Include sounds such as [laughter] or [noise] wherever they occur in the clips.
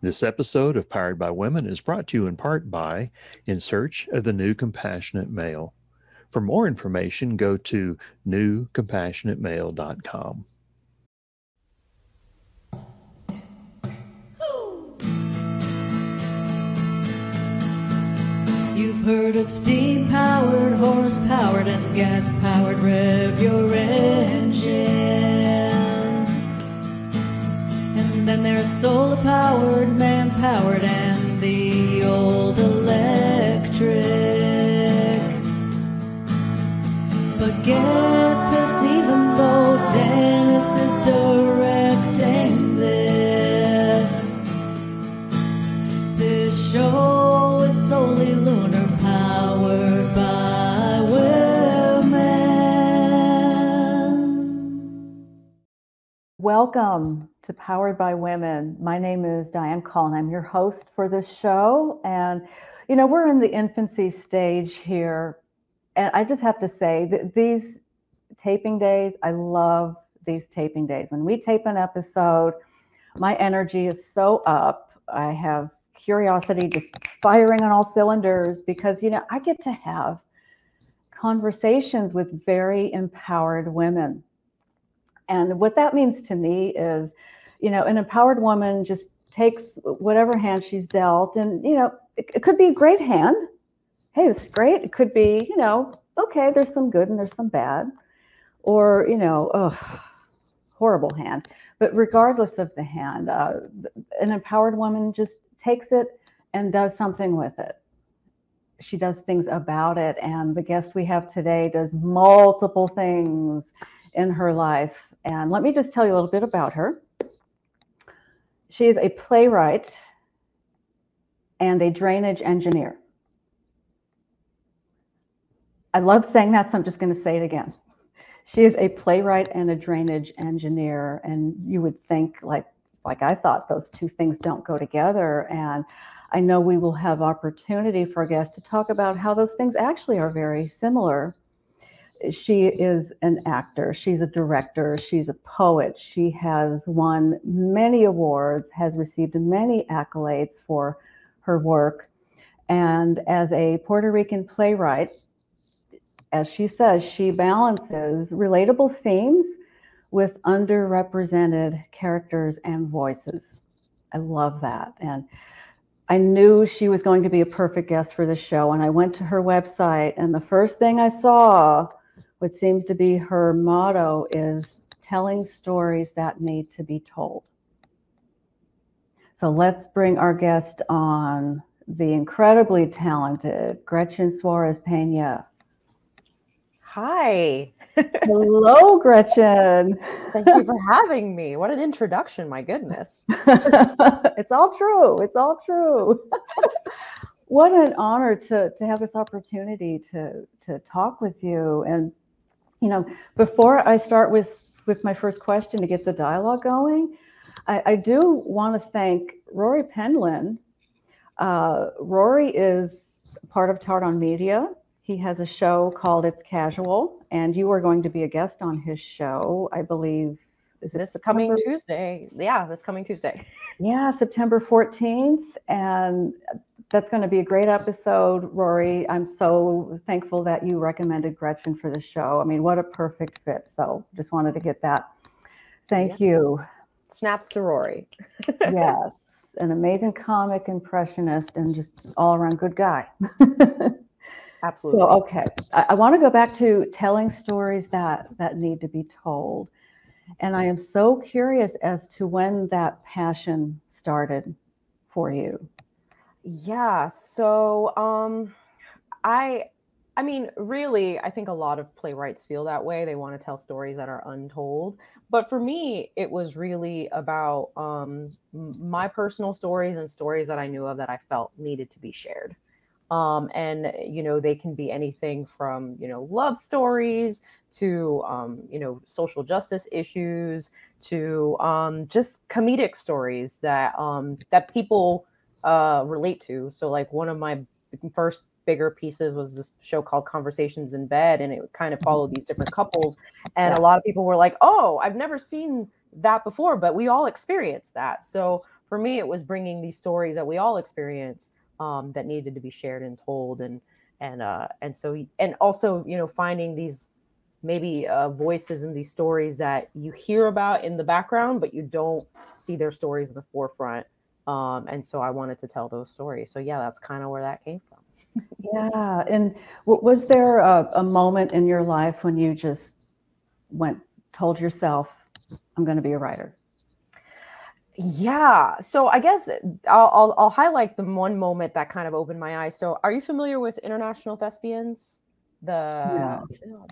This episode of Powered by Women is brought to you in part by In Search of the New Compassionate Male. For more information, go to newcompassionatemale.com. You've heard of steam powered, horse powered, and gas powered. Rev your engine. There's solar powered, man powered, and the old electric. But get this, even though Dennis is directing this, this show is solely lunar powered by women. Welcome to Powered by Women. My name is Diane Cullen. I'm your host for this show. And, you know, we're in the infancy stage here. And I just have to say that these taping days, I love these taping days. When we tape an episode, my energy is so up. I have curiosity just firing on all cylinders because, you know, I get to have conversations with very empowered women. And what that means to me is, you know, an empowered woman just takes whatever hand she's dealt, and you know, it, it could be a great hand. Hey, this is great. It could be, you know, okay, there's some good and there's some bad, or you know, oh, horrible hand. But regardless of the hand, uh, an empowered woman just takes it and does something with it. She does things about it, and the guest we have today does multiple things in her life. And let me just tell you a little bit about her. She is a playwright and a drainage engineer. I love saying that, so I'm just going to say it again. She is a playwright and a drainage engineer, and you would think, like, like I thought, those two things don't go together. And I know we will have opportunity for guests to talk about how those things actually are very similar. She is an actor, she's a director, she's a poet. She has won many awards, has received many accolades for her work. And as a Puerto Rican playwright, as she says, she balances relatable themes with underrepresented characters and voices. I love that. And I knew she was going to be a perfect guest for the show. And I went to her website, and the first thing I saw, what seems to be her motto, is telling stories that need to be told. So let's bring our guest on, the incredibly talented Gretchen Suarez Pena. Hi. Hello, Gretchen. Thank you for having me. What an introduction, my goodness. [laughs] it's all true. It's all true. [laughs] what an honor to to have this opportunity to to talk with you. And you know, before I start with with my first question to get the dialogue going, I, I do want to thank Rory Penlin. Uh, Rory is part of Tardon Media. He has a show called It's Casual, and you are going to be a guest on his show, I believe. Is this September? coming Tuesday? Yeah, this coming Tuesday. Yeah, September 14th. And that's going to be a great episode, Rory. I'm so thankful that you recommended Gretchen for the show. I mean, what a perfect fit. So just wanted to get that. Thank yeah. you. Snaps to Rory. [laughs] yes, an amazing comic impressionist and just all around good guy. [laughs] Absolutely. So, okay, I, I want to go back to telling stories that that need to be told, and I am so curious as to when that passion started for you. Yeah. So, um, I, I mean, really, I think a lot of playwrights feel that way. They want to tell stories that are untold. But for me, it was really about um, my personal stories and stories that I knew of that I felt needed to be shared um, and you know they can be anything from you know love stories to um, you know social justice issues to um, just comedic stories that um, that people uh, relate to. So like one of my first bigger pieces was this show called conversations in bed and it kind of followed these different couples and a lot of people were like oh i've never seen that before but we all experience that. So for me, it was bringing these stories that we all experience um, that needed to be shared and told, and and uh, and so and also you know finding these maybe uh, voices in these stories that you hear about in the background, but you don't see their stories in the forefront. Um, and so I wanted to tell those stories. So yeah, that's kind of where that came from. yeah. And w- was there a, a moment in your life when you just went, told yourself, I'm going to be a writer? Yeah. So I guess I'll, I'll, I'll highlight the one moment that kind of opened my eyes. So are you familiar with International Thespians? the yeah.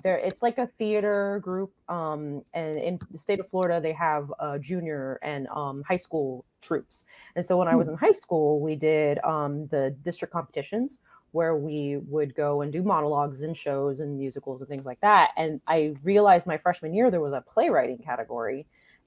there it's like a theater group um and in the state of florida they have uh junior and um high school troupes and so when i was hmm. in high school we did um the district competitions where we would go and do monologues and shows and musicals and things like that and i realized my freshman year there was a playwriting category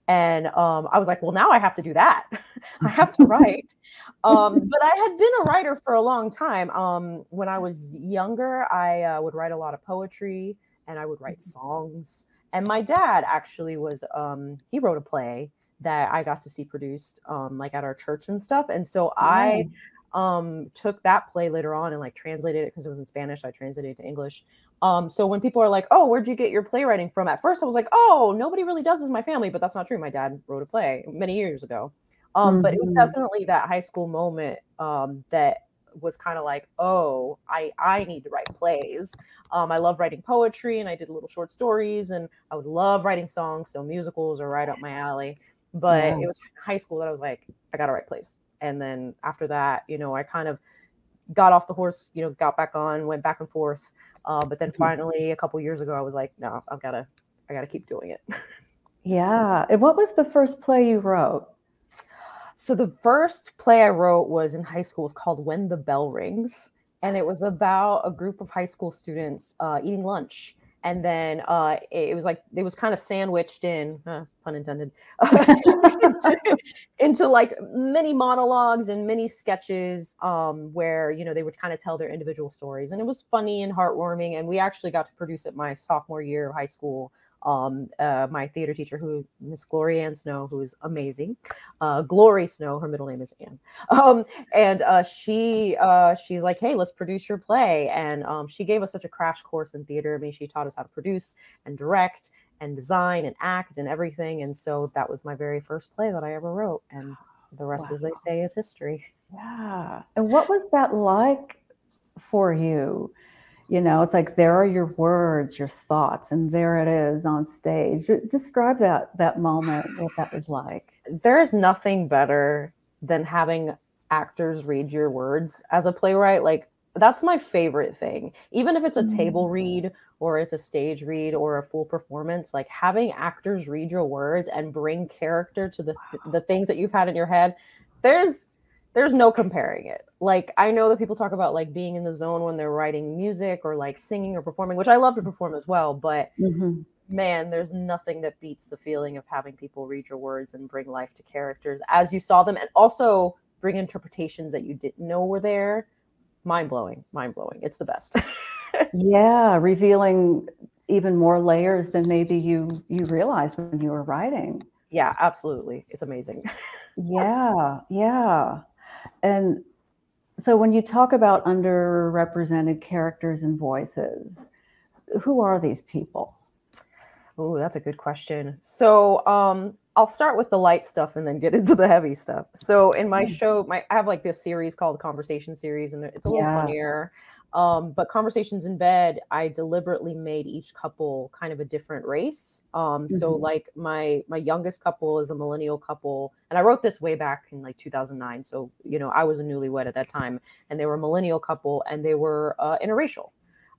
and um, I was like, well, now I have to do that. [laughs] I have to write. [laughs] Um, but I had been a writer for a long time. Um, when I was younger, I uh, would write a lot of poetry and I would write mm-hmm. songs. And my dad actually was, um, he wrote a play that I got to see produced um, like at our church and stuff. And so I um, took that play later on and like translated it because it was in Spanish. I translated it to English. Um, so when people are like, "Oh, where'd you get your playwriting from?" At first, I was like, "Oh, nobody really does this in my family," but that's not true. My dad wrote a play many years ago. Um, mm-hmm. But it was mm-hmm. definitely that high school moment um, that was kind of like, "Oh, I I need to write plays." Um, I love writing poetry, and I did little short stories, and I would love writing songs. So musicals are right up my alley. But yeah. it was high school that I was like, "I got a right place. And then after that, you know, I kind of got off the horse, you know, got back on, went back and forth. Uh, but then mm-hmm. finally, a couple years ago, I was like, no, I've got to, I got to keep doing it. [laughs] yeah. And what was the first play you wrote? So the first play I wrote was in high school. It's called When the Bell Rings, and it was about a group of high school students uh, eating lunch and then uh, it, was like it was kind of sandwiched in uh, pun intended into, [laughs] [laughs] into, like many monologues and many sketches um, where you know they would kind of tell their individual stories. And it was funny and heartwarming and we actually got to produce it my sophomore year of high school um, uh, my theater teacher, who Miss Gloria Ann Snow, who is amazing, uh, Glory Snow, her middle name is Ann, [laughs] um, and uh, she uh, she's like, hey, let's produce your play, and um, she gave us such a crash course in theater. I mean, she taught us how to produce and direct and design and act and everything, and so that was my very first play that I ever wrote, and [gasps] the rest, wow. as they say, is history. Yeah, and what was that like for you? You know it's like there are your words your thoughts and there it is on stage. Describe that that moment what that was like. There is nothing better than having actors read your words as a playwright. Like that's my favorite thing. Even if it's a table mm. read or it's a stage read or a full performance like having actors read your words and bring character to the the things that you've had in your head there's there's no comparing it. Like I know that people talk about like being in the zone when they're writing music or like singing or performing, which I love to perform as well, but mm-hmm. man, there's nothing that beats the feeling of having people read your words and bring life to characters as you saw them and also bring interpretations that you didn't know were there. Mind blowing, mind blowing. It's the best. [laughs] yeah, revealing even more layers than maybe you you realized when you were writing. Yeah, absolutely. It's amazing. [laughs] yeah, yeah. And so when you talk about underrepresented characters and voices, who are these people? Oh, that's a good question. So um, I'll start with the light stuff and then get [laughs] into the heavy stuff. So in my show, my I have like this series called Conversation Series, and it's a little yes. funnier. Um, but conversations in bed, I deliberately made each couple kind of a different race. Um, mm-hmm. So like my my youngest couple is a millennial couple, and I wrote this way back in like 2009. So you know I was a newlywed at that time, and they were a millennial couple, and they were uh, interracial.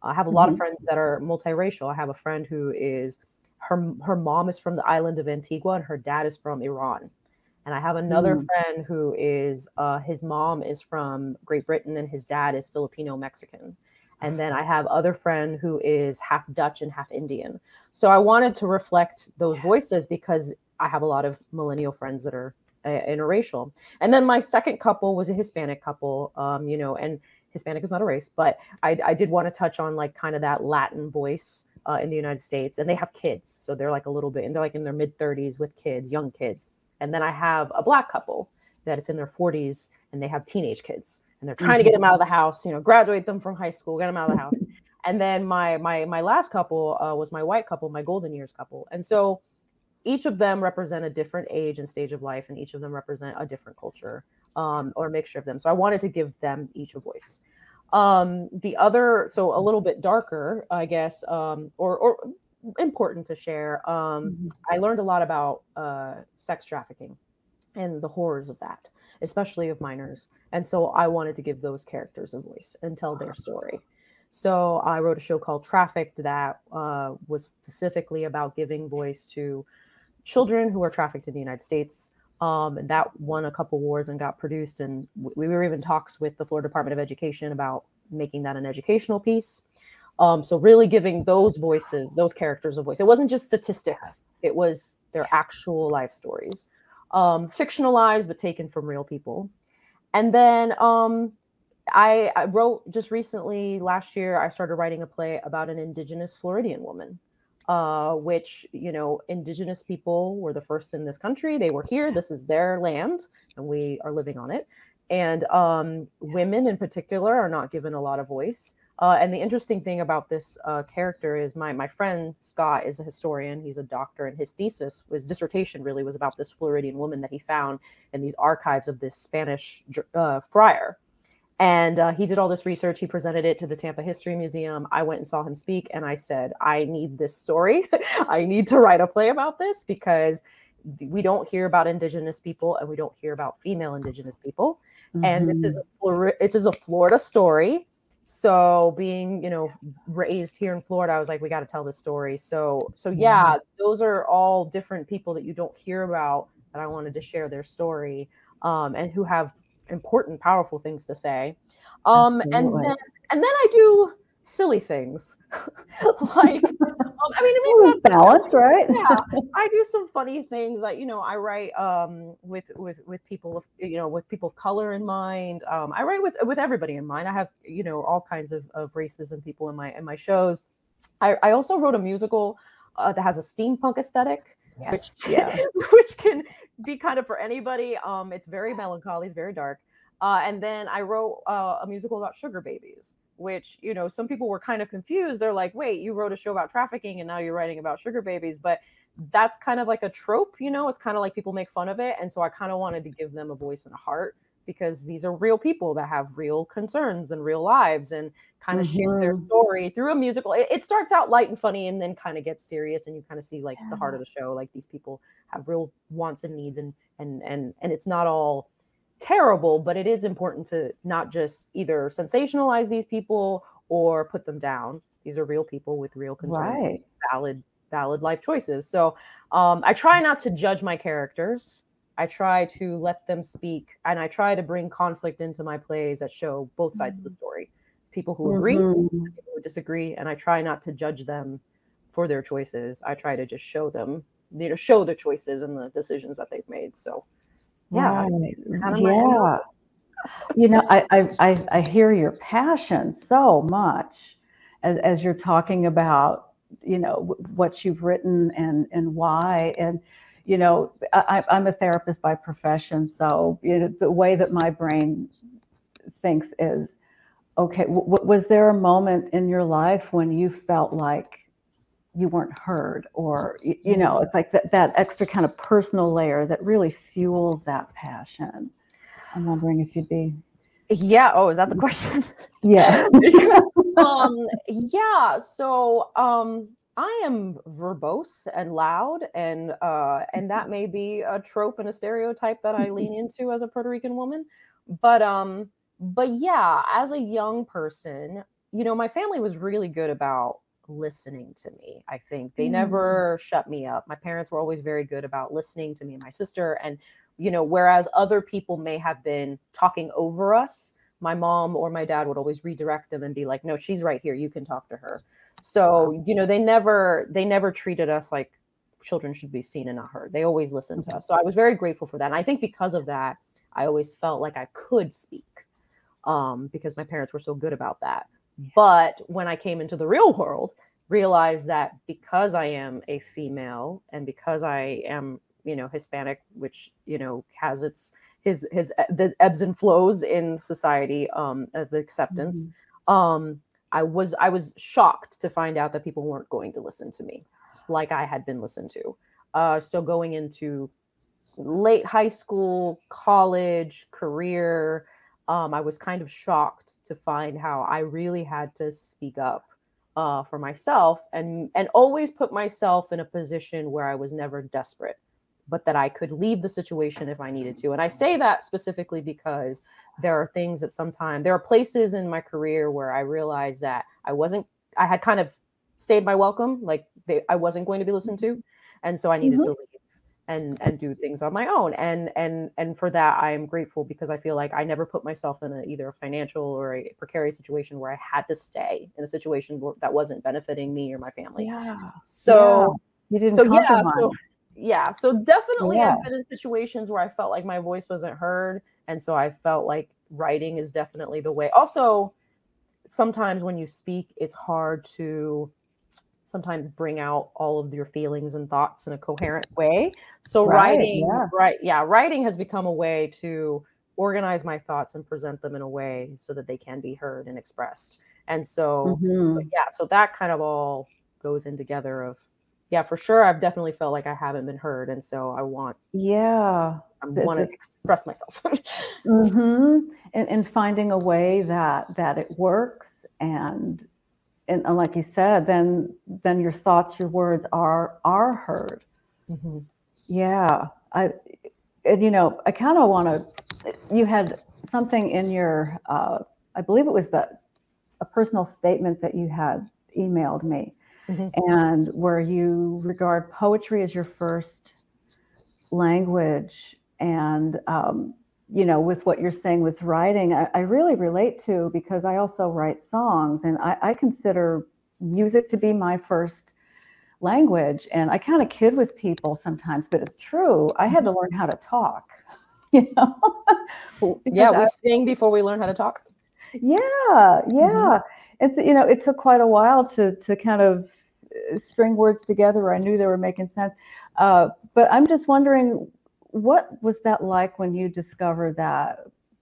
I have a lot mm-hmm. of friends that are multiracial. I have a friend who is her her mom is from the island of Antigua, and her dad is from Iran. And I have another mm. friend who is uh, his mom is from Great Britain and his dad is Filipino Mexican. And then I have other friend who is half Dutch and half Indian. So I wanted to reflect those voices because I have a lot of millennial friends that are uh, interracial. And then my second couple was a Hispanic couple, um, you know, and Hispanic is not a race, but I, I did want to touch on like kind of that Latin voice uh, in the United States. And they have kids, so they're like a little bit, and they're like in their mid 30s with kids, young kids and then I have a black couple, that it's in their 40s and they have teenage kids and they're trying to get them out of the house, you know, graduate them from high school, get them out of the house. [laughs] and then my my my last couple uh, was my white couple, my golden years couple. And so each of them represent a different age and stage of life and each of them represent a different culture um, or a mixture of them. So I wanted to give them each a voice. Um, the other, so a little bit darker, I guess, um, or, or important to share. Um, mm-hmm. I learned a lot about uh, sex trafficking and the horrors of that, especially of minors. And so I wanted to give those characters a voice and tell their story. So I wrote a show called Trafficked that uh, was specifically about giving voice to children who are trafficked in the United States. Um, and that won a couple awards and got produced. And we were even talks with the Florida Department of Education about making that an educational piece. Um, so really giving those voices, those characters a voice. It wasn't just statistics; it was their actual life stories, um, fictionalized but taken from real people. And then um, I, I wrote just recently last year. I started writing a play about an Indigenous Floridian woman uh, which you know indigenous people were the first in this country. They were here. This is their land and we are living on it. And um, women in particular are not given a lot of voice uh, and the interesting thing about this uh, character is my my friend Scott is a historian. He's a doctor, and his thesis, his dissertation, really was about this Floridian woman that he found in these archives of this Spanish uh, friar. And uh, he did all this research. He presented it to the Tampa History Museum. I went and saw him speak, and I said, I need this story. [laughs] I need to write a play about this because we don't hear about Indigenous people and we don't hear about female Indigenous people. Mm-hmm. And this is mm-hmm. a, it is a Florida story. So being, you know, raised here in Florida, I was like, we got to tell this story. So, so yeah, mm-hmm. those are all different people that you don't hear about that I wanted to share their story um, and who have important, powerful things to say. Um, and then and then I do silly things [laughs] like um, I mean, I mean balance, right? yeah, [laughs] I do some funny things. Like you know, I write um, with with with people of you know with people of color in mind. Um, I write with with everybody in mind. I have you know all kinds of, of races and people in my in my shows. I, I also wrote a musical uh, that has a steampunk aesthetic. Yes. Which, [laughs] yeah. which can be kind of for anybody. Um, it's very melancholy, it's very dark. Uh, and then I wrote uh, a musical about sugar babies, which, you know, some people were kind of confused. They're like, wait, you wrote a show about trafficking and now you're writing about sugar babies. But that's kind of like a trope, you know, it's kind of like people make fun of it. And so I kind of wanted to give them a voice and a heart because these are real people that have real concerns and real lives and kind of mm-hmm. share their mm-hmm. story through a musical. It, it, starts out light and funny and then kind of gets serious and you kind of see like yeah. the heart of the show. Like these people have real wants and needs and and and and it's not all terrible, but it is important to not just either sensationalize these people or put them down. These are real people with real concerns, right. valid, valid life choices. So um, I try not to judge my characters. I try to let them speak, and I try to bring conflict into my plays that show both sides mm-hmm. of the mm-hmm. story. People who agree, mm-hmm. people who disagree, and I try not to judge them for their choices. I try to just show them, you know, show the choices and the decisions that they've made. So yeah right. yeah you know I, I i hear your passion so much as as you're talking about you know what you've written and and why and you know I, i'm a therapist by profession so you know the way that my brain thinks is okay w- was there a moment in your life when you felt like you weren't heard or you, know it's like that, that extra kind of personal layer that really fuels that passion. I'm wondering if you'd be yeah. Oh is that the question? [laughs] Yeah. [laughs] Um yeah. So um i am verbose and loud and uh and that may be a trope and a stereotype that i [laughs] lean into as a puerto rican woman. But um but yeah as a young person you know my family was really good about listening to me. I think they mm. never shut me up. My parents were always very good about listening to me and my sister. And, you know, whereas other people may have been talking over us, my mom or my dad would always redirect them and be like, no, she's right here. You can talk to her. So, you know, they never, they never treated us like children should be seen and not heard. They always listened to us. So I was very grateful for that. And I think because of that, I always felt like I could speak um, because my parents were so good about that. But when I came into the real world, realized that because I am a female and because I am, you know, Hispanic, which, you know, has its his his the ebbs and flows in society um of acceptance um i was i was shocked to find out that people weren't going to listen to me like i had been listened to. Uh so going into late high school college career um i was kind of shocked to find how i really had to speak up uh for myself and and always put myself in a position where i was never desperate but that I could leave the situation if I needed to. And I say that specifically because there are things that sometimes there are places in my career where I realized that I wasn't, I had kind of stayed my welcome, like they, I wasn't going to be listened to, and so I needed Mhm. to leave and and do things on my own. And and and for that, I am grateful because I feel like I never put myself in a, either a financial or a precarious situation where I had to stay in a situation that wasn't benefiting me or my family. Yeah. So You didn't so yeah so yeah so definitely Yeah. i've been in situations where i felt like my voice wasn't heard and so i felt like writing is definitely the way also sometimes when you speak it's hard to sometimes bring out all of your feelings and thoughts in a coherent way so Right, writing yeah. right yeah writing has become a way to organize my thoughts and present them in a way so that they can be heard and expressed and so so Mhm. yeah so that kind of all goes in together of yeah for sure i've definitely felt like i haven't been heard and so i want Yeah. i want to express myself [laughs] hmm And, and finding a way that that it works and and and like you said, then then your thoughts, your words are are heard. Mhm. Yeah. I and you know, I kind of want to you had something in your uh I believe it was the a personal statement that you had emailed me Mhm. and where you regard poetry as your first language and um, you know with what you're saying with writing I, I really relate to because i also write songs and I, I consider music to be my first language and i kind of kid with people sometimes but it's true i had to learn how to talk [laughs] you know [laughs] yeah I- we sing before we learn how to talk yeah, yeah. It's you know, it took quite a while to to kind of uh, string words together. I knew they were making sense, uh, but I'm just wondering, what was that like when you discovered that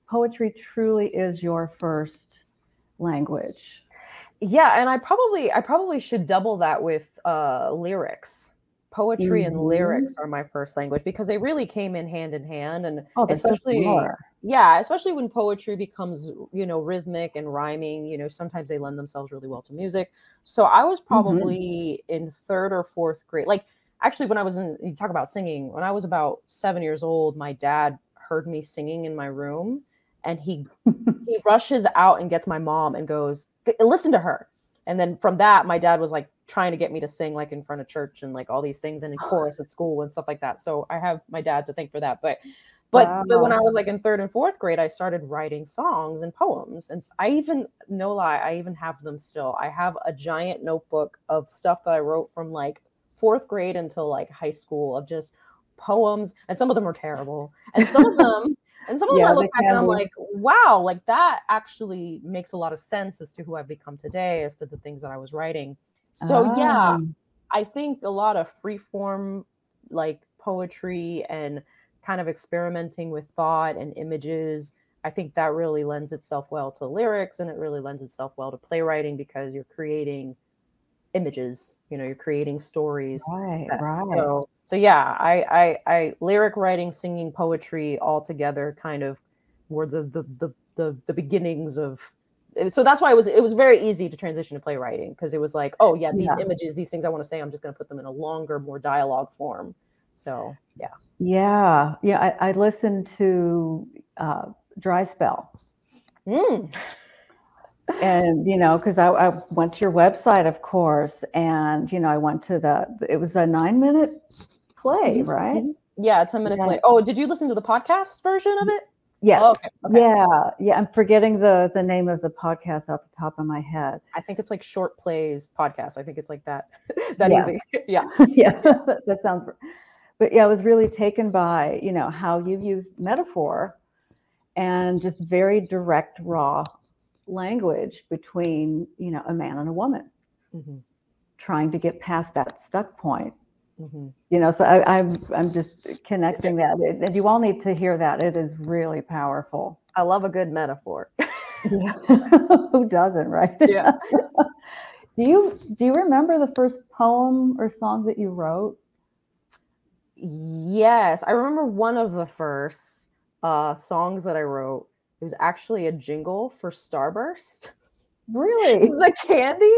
poetry truly is your first language? yeah and i probably i probably should double that with uh lyrics poetry and Mhm. lyrics are my first language because they really came in hand in hand and Oh, especially yeah especially when poetry becomes you know rhythmic and rhyming you know sometimes they lend themselves really well to music so i was probably in third or fourth grade like actually when i was in you talk about singing when i was about seven years old my dad heard me singing in my room and he [laughs] he rushes out and gets my mom and goes listen to her and then from that my dad was like trying to get me to sing like in front of church and like all these things and in [gasps] chorus at school and stuff like that so i have my dad to thank for that but but, but when I was like in third and fourth grade, I started writing songs and poems. And i even, no lie, I even have them still. I have a giant notebook of stuff that I wrote from like fourth grade until like high school of just poems. And some of them are terrible. And some of them, and some of them Yeah, I look back and I'm be. like, wow, like that actually makes a lot of sense as to who I've become today, as to the things that I was writing. So yeah, Ah, I think a lot of free form like poetry and kind of experimenting with thought and images. I think that really lends itself well to lyrics and it really lends itself well to playwriting because you're creating images, you know, you're creating stories. right, that- right. So so yeah, I, I I lyric writing, singing, poetry all together kind of were the the the the, the beginnings of eh, so that's why it was it was very easy to transition to playwriting because it was like oh yeah these Yeah. images these things i want to say i'm just going to put them in a longer more dialogue form so yeah Yeah, yeah. I, I listened to uh, Dry Spell. Mm. And you know because I, I went to your website of course and you know i went to the it was a nine minute play Mhm, right? Mhm. yeah 10 minute Yeah. play. Oh did you listen to the podcast version of it? Yes. Okay, okay. yeah. Yeah i'm forgetting the the name of the podcast off the top of my head. I think it's like short plays podcast. I think it's like that [laughs] that Yeah. easy. [laughs] Yeah. [laughs] Yeah that, sounds but yeah i was really taken by you know how you used metaphor and just very direct raw language between you know a man and a woman Mhm. trying to get past that stuck point Mhm. You know, so I, I'm I'm just connecting that, and you all need to hear that. It is really powerful. I love a good metaphor. Yeah. [laughs] [laughs] Who doesn't, right? Yeah. [laughs] do you do you remember the first poem or song that you wrote? Yes, I remember one of the first uh, songs that I wrote. It was actually a jingle for Starburst. Really? [laughs] the candy?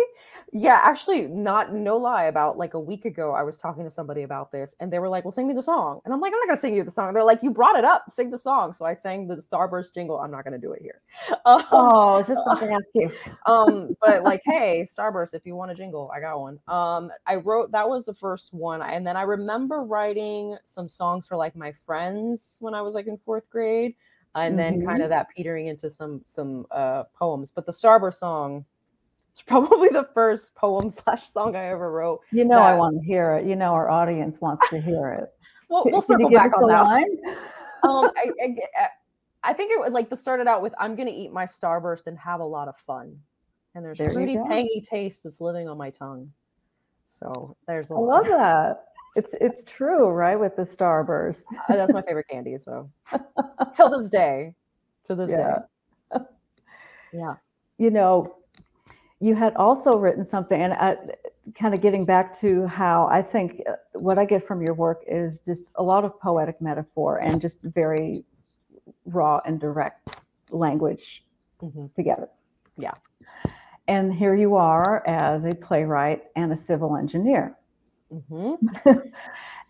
Yeah actually not no lie about like a week ago i was talking to somebody about this and they were like well sing me the song. And i'm like i'm not gonna sing you the song. They're like you brought it up. Sing the song. So i sang the starburst jingle. I'm not gonna do it here. [laughs] Um, Oh, I was just about to ask you. [laughs] um but like hey starburst if you want a jingle i got one. Um i wrote that was the first one and then i remember writing some songs for like my friends when i was like in fourth grade and then kind of that petering into some some uh poems but the starburst song is [laughs] probably the first poem slash song i ever wrote You know, I want to hear it. You know, our audience wants to hear it. [laughs] we'll, we'll can circle back on that line? [laughs] um I, I I think it was like the started out with i'm gonna eat my starburst and have a lot of fun and there's There fruity tangy taste that's living on my tongue so there's a I love that. It's it's true, right? With the starburst. [laughs] Uh, that's my favorite candy. So [laughs] till this day, to this Yeah. day, [laughs] yeah. you know, you had also written something, and I, kind of getting back to how I think uh, what I get from your work is just a lot of poetic metaphor and just very raw and direct language Mhm. together. Yeah. And here you are as a playwright and a civil engineer. Hmm [laughs]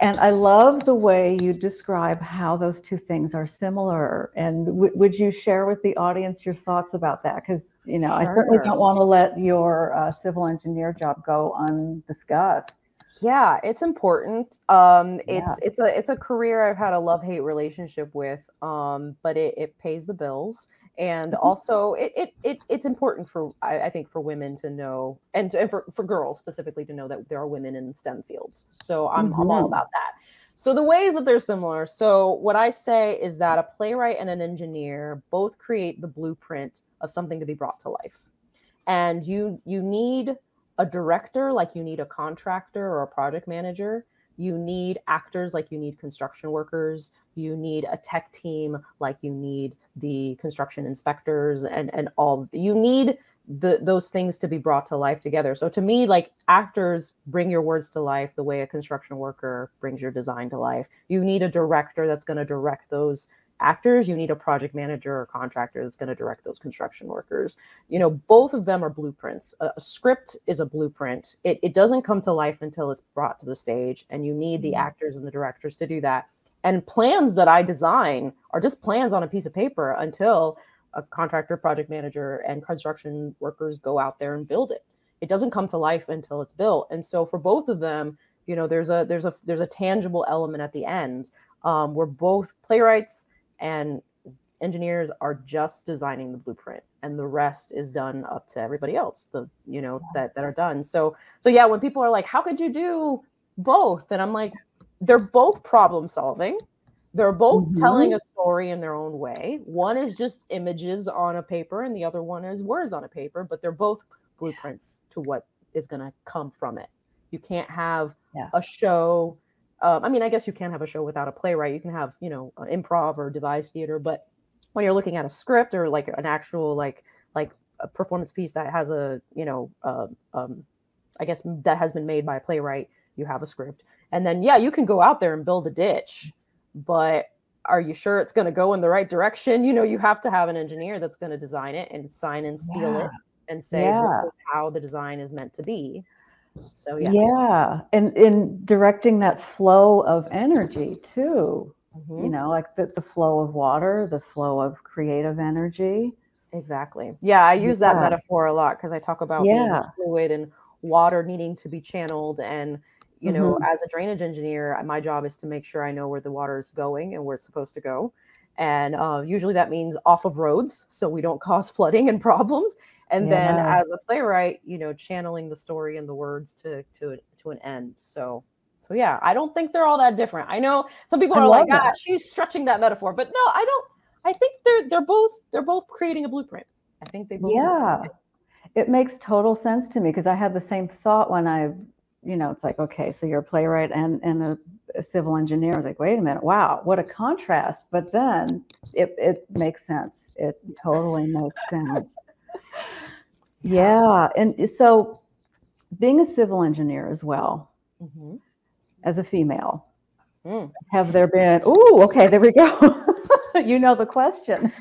And I love the way you describe how those two things are similar. And w- would you share with the audience your thoughts about that? Because, you know, I certainly don't want to let your uh, civil engineer job go undiscussed. Yeah, it's important. Um, Yeah. it's it's a it's a career I've had a love hate relationship with. Um, but it, it pays the bills, and Mhm. also it, it it it's important for I, I think for women to know, and, and for for girls specifically to know that there are women in STEM fields. So I'm I'm all about that. So the ways that they're similar. So what I say is that a playwright and an engineer both create the blueprint of something to be brought to life, and you you need a director like you need a contractor or a project manager you need actors like you need construction workers you need a tech team like you need the construction inspectors and and all you need the those things to be brought to life together. So to me like actors bring your words to life the way a construction worker brings your design to life. You need a director that's going to direct those actors. You need a project manager or contractor that's going to direct those construction workers. You know both of them are blueprints. A, a script is a blueprint. It, it doesn't come to life until it's brought to the stage and you need the Mhm. actors and the directors to do that and plans that i design are just plans on a piece of paper until a contractor project manager and construction workers go out there and build it. It doesn't come to life until it's built. And so for both of them you know there's a there's a there's a tangible element at the end um, where both playwrights and engineers are just designing the blueprint and the rest is done up to everybody else the you know that that are done. So so yeah when people are like how could you do both? And i'm like they're both problem solving. They're both telling a story in their own way. One is just images on a paper and the other one is words on a paper but they're both blueprints to what is going to come from it. You can't have Yeah. a show um, I mean, I guess you can have a show without a playwright. You can have, you know, improv or devised theater, but when you're looking at a script or like an actual like like a performance piece that has a, you know, uh, um, I guess that has been made by a playwright, you have a script, and then yeah, you can go out there and build a ditch, but are you sure it's going to go in the right direction? You know, you have to have an engineer that's going to design it and sign and seal it and say this Yeah. is how the design is meant to be. So yeah. Yeah. And in directing that flow of energy too, Mhm. you know, like the, the flow of water, the flow of creative energy. Exactly. Yeah, I use that metaphor a lot because I talk about Yeah. fluid and water needing to be channeled. And, you know, Mm-hmm. as a drainage engineer, my job is to make sure I know where the water is going and where it's supposed to go. And uh, usually that means off of roads so we don't [laughs] cause flooding and problems. And then as a playwright, you know, channeling the story and the words to to to an end. So so yeah, I don't think they're all that different. I know some people I are like, ah, she's stretching that metaphor, but no, I don't. I think they're they're both they're both creating a blueprint. I think they both. Yeah. It makes total sense to me because I had the same thought when I you know, it's like, okay, so you're a playwright and, and a, a civil engineer. I was like, wait a minute, wow, what a contrast. But then it, it makes sense. It totally makes sense. [laughs] Yeah. And so being a civil engineer as well, Mhm. as a female, Mm. have there been, oh, okay, there we go. [laughs] you know the question.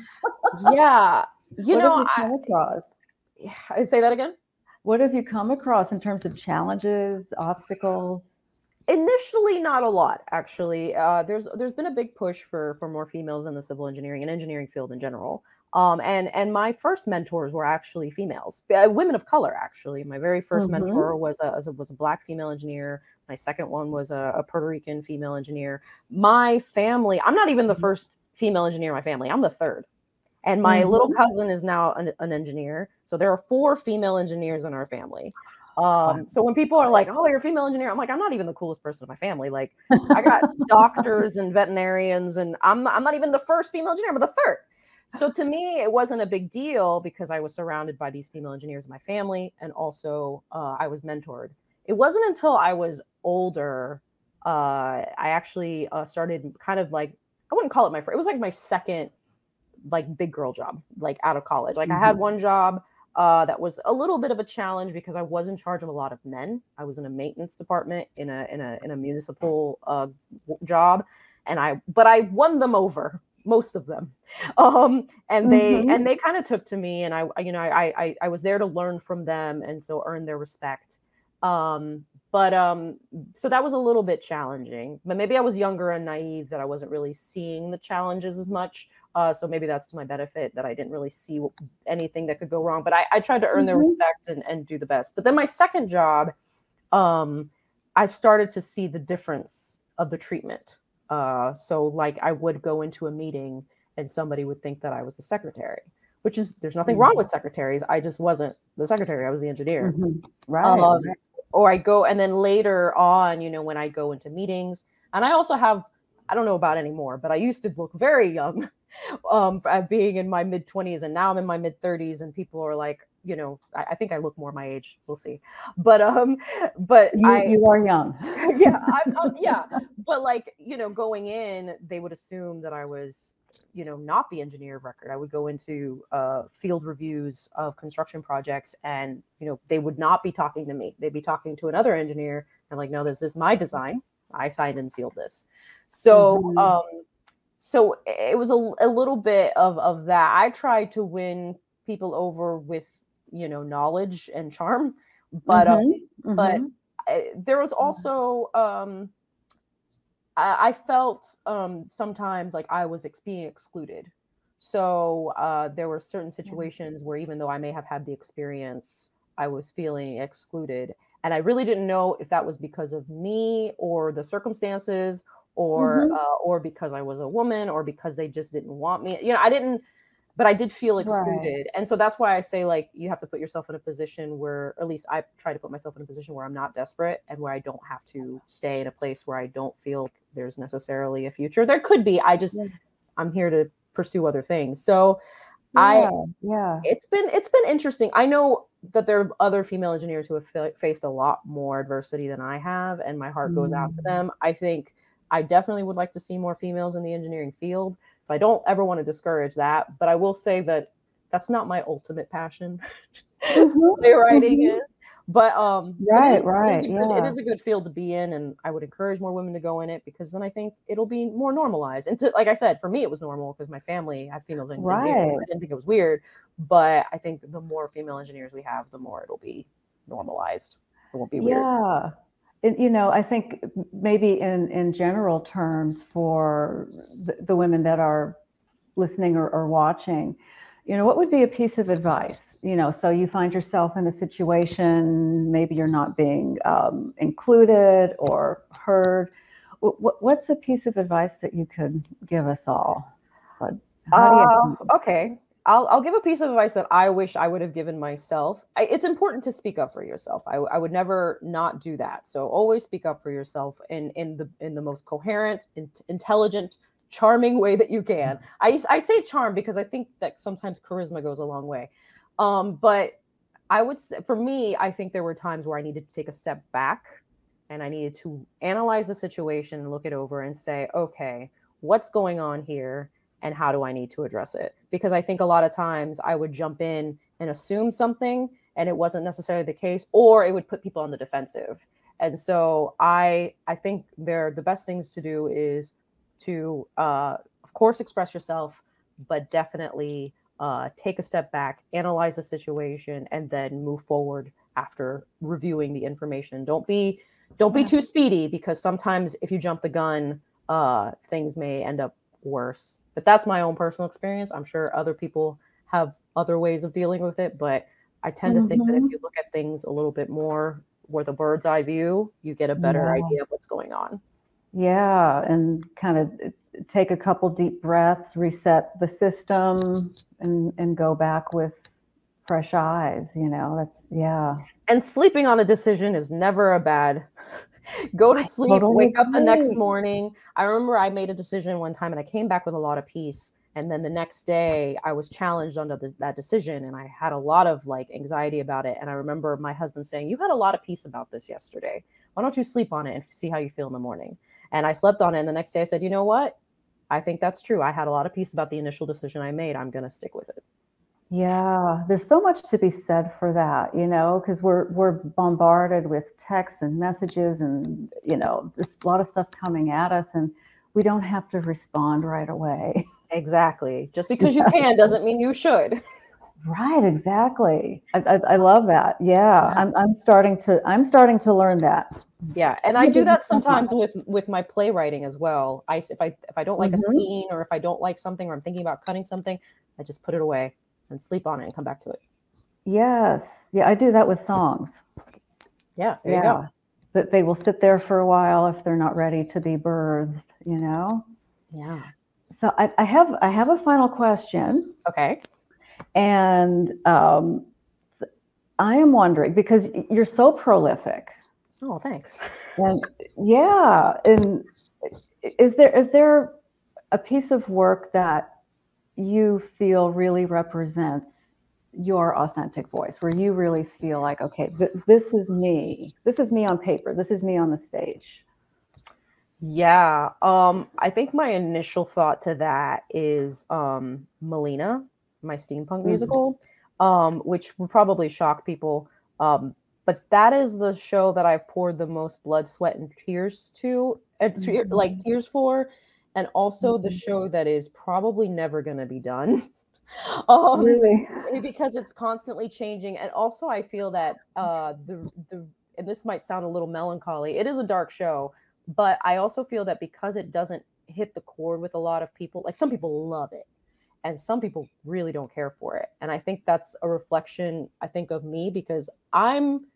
Yeah. [laughs] You what know, I? I [sighs] say that again. What have you come across in terms of challenges, obstacles? initially not a lot actually. Uh, there's there's been a big push for for more females in the civil engineering and engineering field in general. Um, and and my first mentors were actually females uh, women of color actually. My very 1st Mhm. mentor was a, was a black female engineer. My second one was a, a puerto rican female engineer. My family i'm not even the Mhm. first female engineer in my family. I'm the third and my little Mhm. cousin is now an, an engineer so there are four female engineers in our family um, so when people are like, "Oh, you're a female engineer," I'm like, "I'm not even the coolest person in my family. Like, I [laughs] got doctors and veterinarians, and I'm not, I'm not even the first female engineer, but the third. So to me, it wasn't a big deal because I was surrounded by these female engineers in my family, and also uh, I was mentored. It wasn't until I was older, uh, I actually uh, started kind of like I wouldn't call it my first. It was like my second, like big girl job, like out of college. Like I had Mhm. one job uh, that was a little bit of a challenge because I was in charge of a lot of men. I was in a maintenance department in a in a in a municipal uh, job, and I but I won them over most of them, [laughs] um, and they Mhm. and they kind of took to me, and I I- you know I, I I was there to learn from them, and so earn their respect. Um, but um, so that was a little bit challenging. But maybe I was younger and naive that I wasn't really seeing the challenges as much. Uh, so maybe that's to my benefit that I didn't really see anything that could go wrong. But I, I tried to earn their Mhm. respect and, and do the best. But then my second job, um, I started to see the difference of the treatment. Uh, so like I would go into a meeting and somebody would think that I was the secretary, which is there's nothing wrong Mhm. with secretaries. I just wasn't the secretary. I was the engineer. Mhm. Right. Um, right. or I go and then later on, you know, when I go into meetings, and I also have, I don't know about anymore, but I used to look very young, [laughs] um, being in my mid twenties, and now I'm in my mid thirties, and people are like, you know, I, I think I look more my age. We'll see, [laughs] but um, but You, I, you are young. [laughs] yeah, I'm, I'm, yeah, but like you know, going in, they would assume that I was, you know, not the engineer of record. I would go into uh, field reviews of construction projects, and you know, they would not be talking to me. They'd be talking to another engineer. I'm like, no, this is my design. I signed and sealed this. So, Mhm. um, so it was a, a little bit of of that. I tried to win people over with you know knowledge and charm, but um, Mhm, but mhm. I- there was also um I, I felt um sometimes like I was ex- being excluded. So uh, there were certain situations where even though I may have had the experience, I was feeling excluded, and I really didn't know if that was because of me or the circumstances, or Mhm. uh, or because I was a woman, or because they just didn't want me. You know, I didn't but I did feel Right. excluded. And so that's why I say like you have to put yourself in a position where at least I try to put myself in a position where I'm not desperate and where I don't have to stay in a place where I don't feel like there's necessarily a future. There could be. I just. I'm here to pursue other things. So I Yeah, yeah. it's been it's been interesting. I know that there are other female engineers who have fa- faced a lot more adversity than I have and my heart goes out to Mm. them. I think I definitely would like to see more females in the engineering field. So I don't ever want to discourage that, but I will say that that's not my ultimate passion. [laughs] Mhm, Playwriting mhm. is, but um, it Right, it is right, a good- it yeah. is a good field to be in, and I would encourage more women to go in it because then I think it'll be more normalized. And to, like I said, for me, it was normal because my family had females engineers. Right. I didn't think it was weird, but I think the more female engineers we have, the more it'll be normalized. It won't be weird. Yeah. And, you know, I think maybe in, in general terms for the, the women that are listening or, or watching, you know, what would be a piece of advice? You know, so you find yourself in a situation, maybe you're not being um, included or heard. What, what's a piece of advice that you could give us all? But how do you- Uh, okay. I'll, I'll give a piece of advice that I wish I would have given myself. I, it's important to speak up for yourself. I, I would never not do that. So always speak up for yourself in, in the in the most coherent, in, intelligent, charming way that you can. I, I say charm because I think that sometimes charisma goes a long way. Um, but I would say, for me, I think there were times where I needed to take a step back and I needed to analyze the situation and look it over and say, okay, what's going on here and how do I need to address it? Because I think a lot of times I would jump in and assume something and it wasn't necessarily the case, or it would put people on the defensive. And so I I think they're the best things to do is to uh, of course express yourself, but definitely uh, take a step back, analyze the situation, and then move forward after reviewing the information. Don't be don't be too speedy because sometimes if you jump the gun, uh, things may end up worse. But that's my own personal experience. I'm sure other people have other ways of dealing with it, but I tend to think that if Mhm. you look at things a little bit more with a bird's eye view, you get a better Yeah. idea of what's going on. Yeah, and kind of take a couple deep breaths, reset the system, and and go back with fresh eyes. You know, that's yeah. And sleeping on a decision is never a bad. [laughs] Go to sleep, totally wake up the next morning. I remember I made a decision one time and I came back with a lot of peace. And then the next day I was challenged under the, that decision and I had a lot of like anxiety about it. And I remember my husband saying, You had a lot of peace about this yesterday. Why don't you sleep on it and see how you feel in the morning? And I slept on it. And the next day I said, You know what? I think that's true. I had a lot of peace about the initial decision I made. I'm going to stick with it. Yeah, there's so much to be said for that, you know, because we're we're bombarded with texts and messages and you know, just a lot of stuff coming at us and we don't have to respond right away. Exactly. Just [laughs] because you can doesn't mean you should. [laughs] Right, exactly. I, I, I love that. Yeah, I'm I'm starting to I'm starting to learn that. Yeah, and I do that sometimes with with my playwriting as well. i if I if I don't like Mhm. a scene or if I don't like something or I'm thinking about cutting something, I just put it away and sleep on it and come back to it. Yes, yeah, I do that with songs. Yeah, there yeah, you go. that they will sit there for a while if they're not ready to be birthed. You know. Yeah. So I, I have I have a final question. Okay. And um, I am wondering because you're so prolific, Oh, thanks. and yeah, and is there is there a piece of work that you feel really represents your authentic voice, where you really feel like, okay, th- this is me, this is me on paper, this is me on the stage. Yeah. Um, I think my initial thought to that is um Melina, my steampunk Mhm. musical, um, which would probably shock people. Um, but that is the show that I've poured the most blood, sweat, and tears to, uh, te- like Mhm. tears for, and also the Mhm. show that is probably never gonna be done. [laughs] um, Really? eh, because it's constantly changing and also i feel that uh the the and this might sound a little melancholy it is a dark show but i also feel that because it doesn't hit the chord with a lot of people like some people love it and some people really don't care for it and i think that's a reflection i think of me because i'm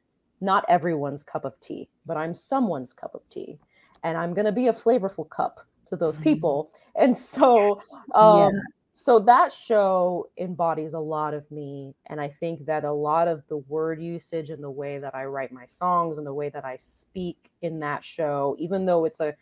not everyone's cup of tea but i'm someone's cup of tea. And i'm going to be a flavorful cup to those Mhm. people. And so um so that show embodies a lot of me. And i think that a lot of the word usage and the way that i write my songs and the way that i speak in that show even though it's a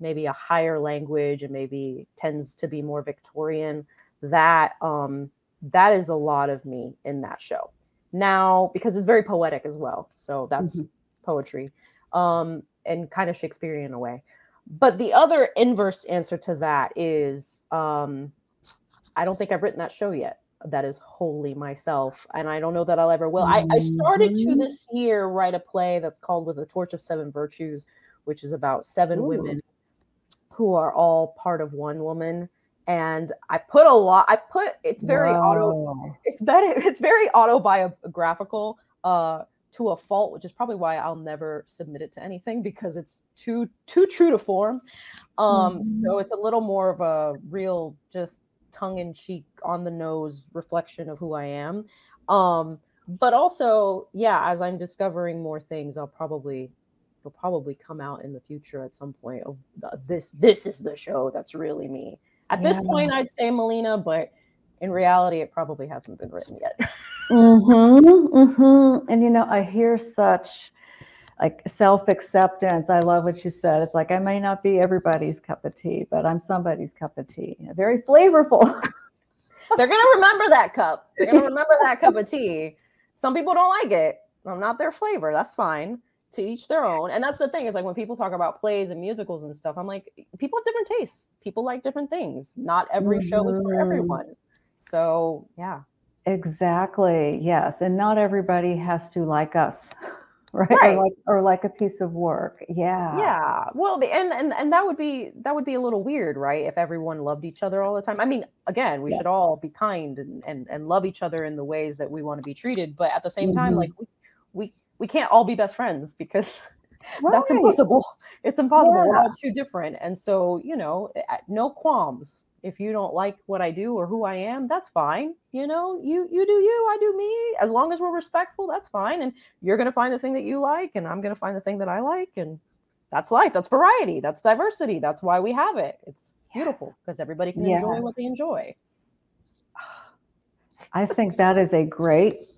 maybe a higher language and maybe tends to be more victorian that um that is a lot of me in that show now because it's very poetic as well so that's Mhm. poetry um and kind of shakespearean in a way but the other inverse answer to that is um I don't think I've written that show yet. That is wholly myself, and I don't know that I'll ever will. I, I started to Mhm. this year write a play that's called "With a Torch of Seven Virtues," which is about seven Ooh. women who are all part of one woman. And I put a lot. I put it's very auto. It's better. [laughs] It's very autobiographical uh, to a fault, which is probably why I'll never submit it to anything because it's too too true to form. Um, Mhm. So it's a little more of a real, just tongue in cheek, on the nose reflection of who I am. Um, but also, yeah, as I'm discovering more things, I'll probably it'll probably come out in the future at some point of uh, this this is the show that's really me. At this Yeah. point, I'd say Melina, but in reality, it probably hasn't been written yet. [laughs] Mm-hmm, mm-hmm. And you know, I hear such like self-acceptance. I love what you said. It's like I may not be everybody's cup of tea, but I'm somebody's cup of tea. Very flavorful. [laughs] They're gonna remember that cup. They're gonna remember that cup of tea. Some people don't like it. I'm not their flavor. That's fine. To each their own. And that's the thing is like when people talk about plays and musicals and stuff, I'm like, people have different tastes. People like different things. Not every show is for Mhm. everyone. So yeah. Exactly. Yes. And not everybody has to like us, right? [laughs] Right. Or like or like a piece of work. Yeah. Yeah. Well, and and and that would be that would be a little weird, right? If everyone loved each other all the time. I mean, again, we Yeah. should all be kind and and and love each other in the ways that we want to be treated, but at the same time, Mhm. like we we we can't all be best friends because [laughs] that's impossible. It's impossible. We're all too different. And so, you know, no qualms. If you don't like what I do or who I am, that's fine. You know, you you do you, I do me. As long as we're respectful, that's fine. And you're going to find the thing that you like and I'm going to find the thing that I like and that's life. That's variety. That's diversity. That's why we have it. It's beautiful Yes. because everybody can enjoy what they enjoy. I think that is a great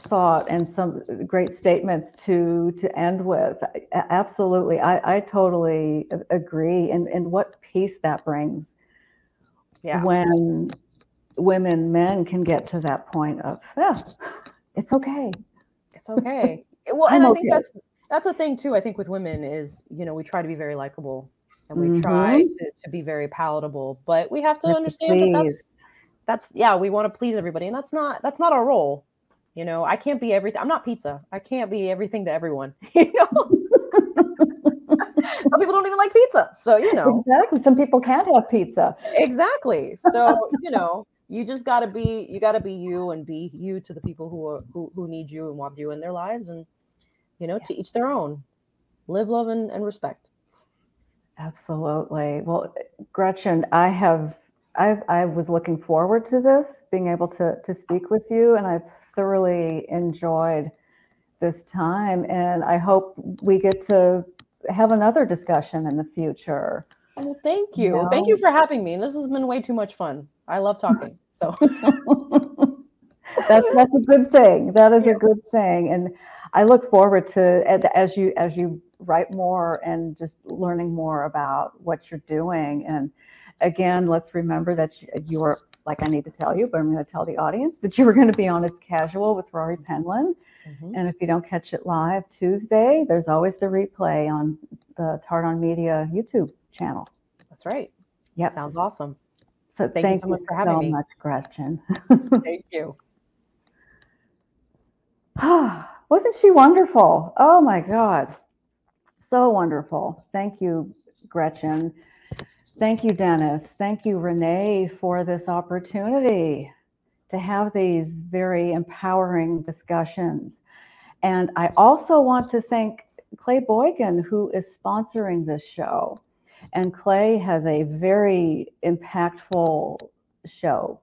thought and some great statements to to end with. Absolutely. I, I totally agree. And and what peace that brings Yeah. when women, men can get to that point of, yeah, it's okay. It's okay. [laughs] Well, I'm and I think okay. that's that's a thing too. I think with women is you know we try to be very likable and we try Mhm. to, to be very palatable, but we have to We have to understand that that's that's yeah we want to please everybody, and that's not that's not our role. You know, I can't be everything. I'm not pizza. I can't be everything to everyone. [laughs] You know, [laughs] some people don't even like pizza, so you know Exactly. Some people can't have pizza. exactly. So [laughs] you know. You just gotta be you gotta be you and be you to the people who are who, who need you and want you in their lives and you know to each their own live love and, and respect Absolutely. Well, Gretchen, I have I I was looking forward to this, being able to to speak with you, and I've thoroughly enjoyed this time. And I hope we get to have another discussion in the future. well thank you thank you for having me this has been way too much fun i love talking so [laughs] that's that's a good thing. That is a good thing, and I look forward to as you as you write more and just learning more about what you're doing. And again, let's remember that you, you are like I need to tell you, but I'm going to tell the audience that you were going to be on It's Casual with Rory Penland. Mhm. And if you don't catch it live Tuesday, there's always the replay on the Tardon Media YouTube channel. that's right Yes. sounds awesome so thank you so much for having so me. much, Gretchen. [laughs] thank you [sighs] Wasn't she wonderful? Oh my God. So wonderful. Thank you, Gretchen. Thank you, Dennis. Thank you, Renee, for this opportunity to have these very empowering discussions. And I also want to thank Clay Boykin, who is sponsoring this show. And Clay has a very impactful show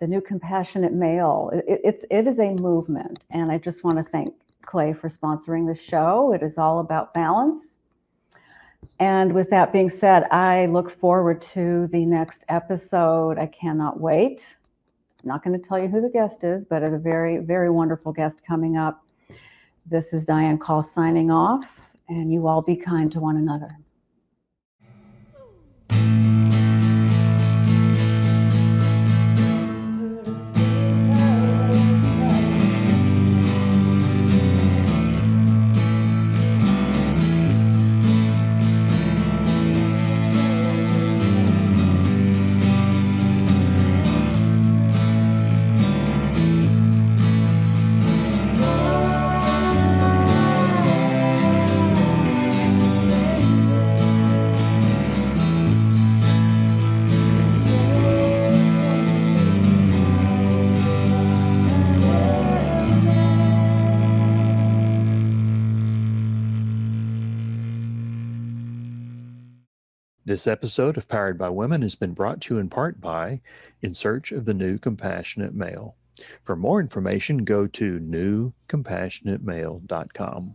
the new compassionate male it, it's it is a movement and i just want to thank clay for sponsoring the show it is all about balance and with that being said i look forward to the next episode. I cannot wait. I'm not going to tell you who the guest is but a very very wonderful guest coming up. This is diane call signing off and you all be kind to one another This episode of Powered by Women has been brought to you in part by In Search of the New Compassionate Male. For more information, go to newcompassionatemale.com.